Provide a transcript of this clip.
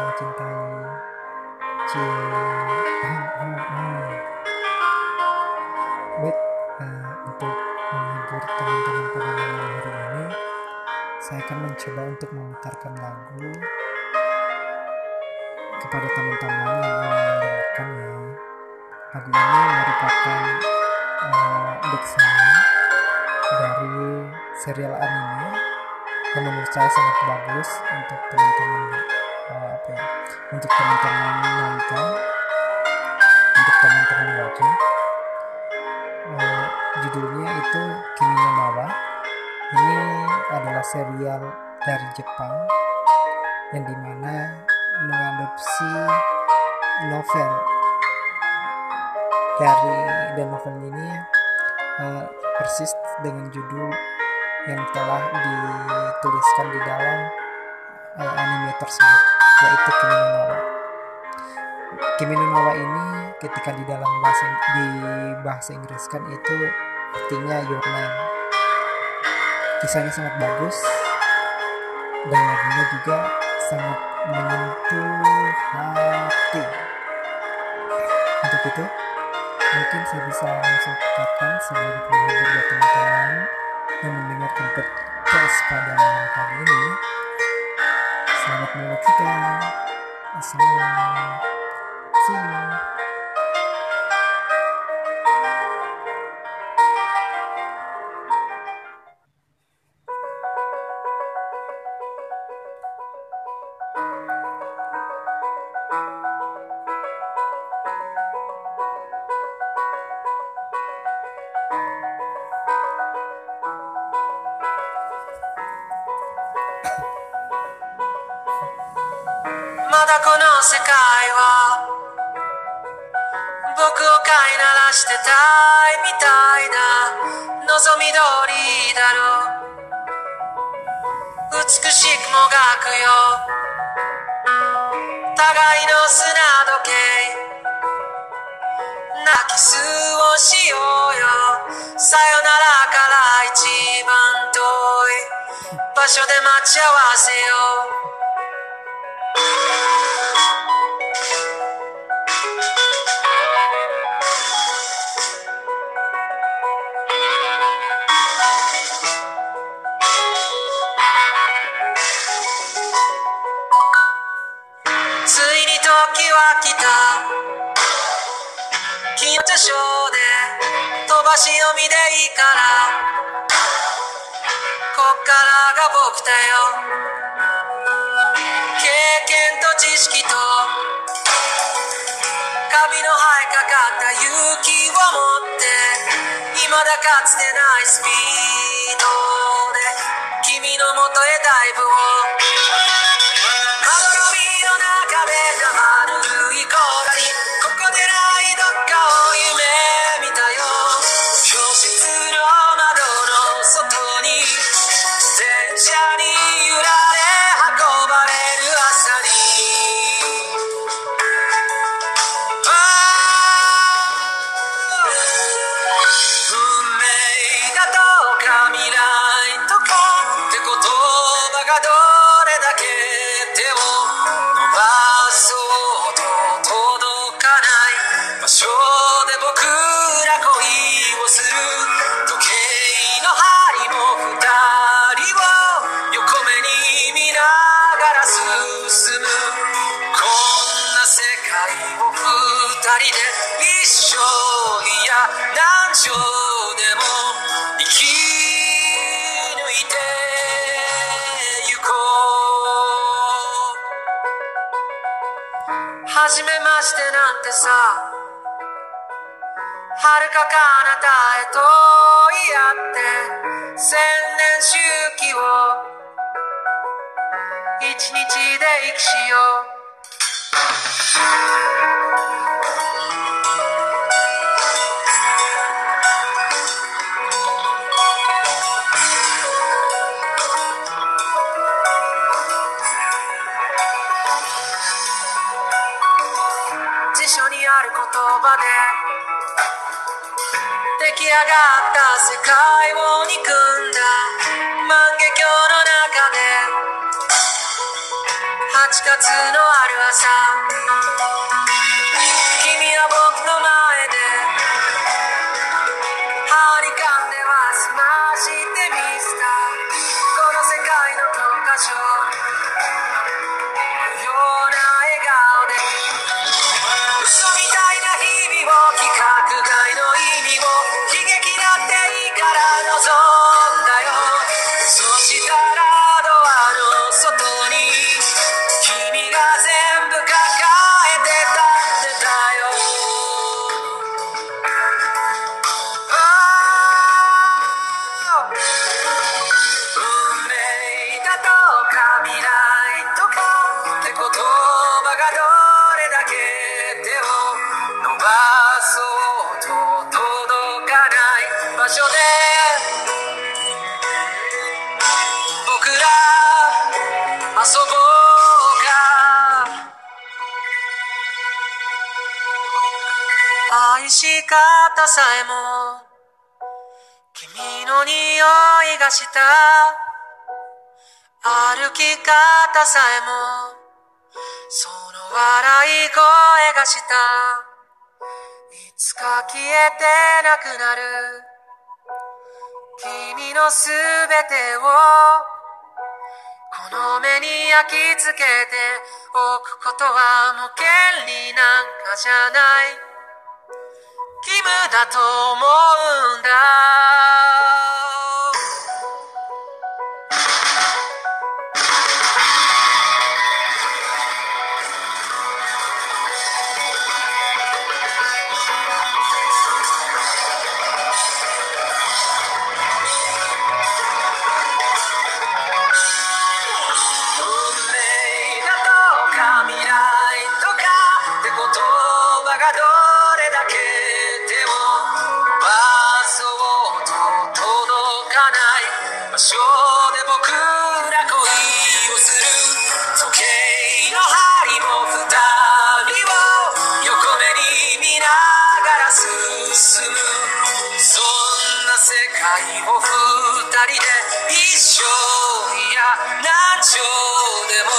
saya cintai cie baik uh, untuk menghibur teman-teman pada malam hari ini saya akan mencoba untuk memutarkan lagu kepada teman-teman yang ingin mendengarkannya. Lagu ini merupakan uh, dari serial anime yang menurut saya sangat bagus untuk teman-teman apa untuk teman-teman nonton. Untuk teman-teman watching uh, judulnya itu Kimi no Nawa. Ini adalah serial dari Jepang yang di mana mengadopsi novel. Dari dan novel ini uh, persis dengan judul yang telah dituliskan di dalam uh, anime tersebut yaitu Kimi no Nawa. Kimi ini ketika di dalam bahasa di bahasa Inggris kan itu artinya your name. Kisahnya sangat bagus dan lagunya juga sangat menyentuh hati. Untuk itu, mungkin saya bisa langsung katakan sebagai penghibur buat teman-teman yang mendengarkan podcast pada malam kali ini. Selamat menyaksikan. Assalamualaikum. See you. だこの世界は僕を飼いならしてたいみたいな望み通りだろう。美しくもがくよ。互いの砂時計。泣き数をしようよ。さよならから一番遠い場所で待ち合わせよう。章で飛ばし読みでいいから。こっからが僕だよ。経験と知識と。カビの生えかかった勇気を持って。未だかつてないスピードで。君のもとへダイブを。Yeah. 初めましてなんてさ。はるか彼方へと言い合って千年周期を。一日で生きしよう。った世界を憎んだ。万華鏡の中で。8月のある朝。morning. 愛し方さえも君の匂いがした。歩き方さえもその笑い声がした。いつか消えてなくなる。君のすべてをこの目に焼き付けておくことはもう権利なんかじゃない。だと思うんだ。所で僕ら恋をする時計の針も二人を横目に見ながら進む。そんな世界を二人で一生いや何兆でも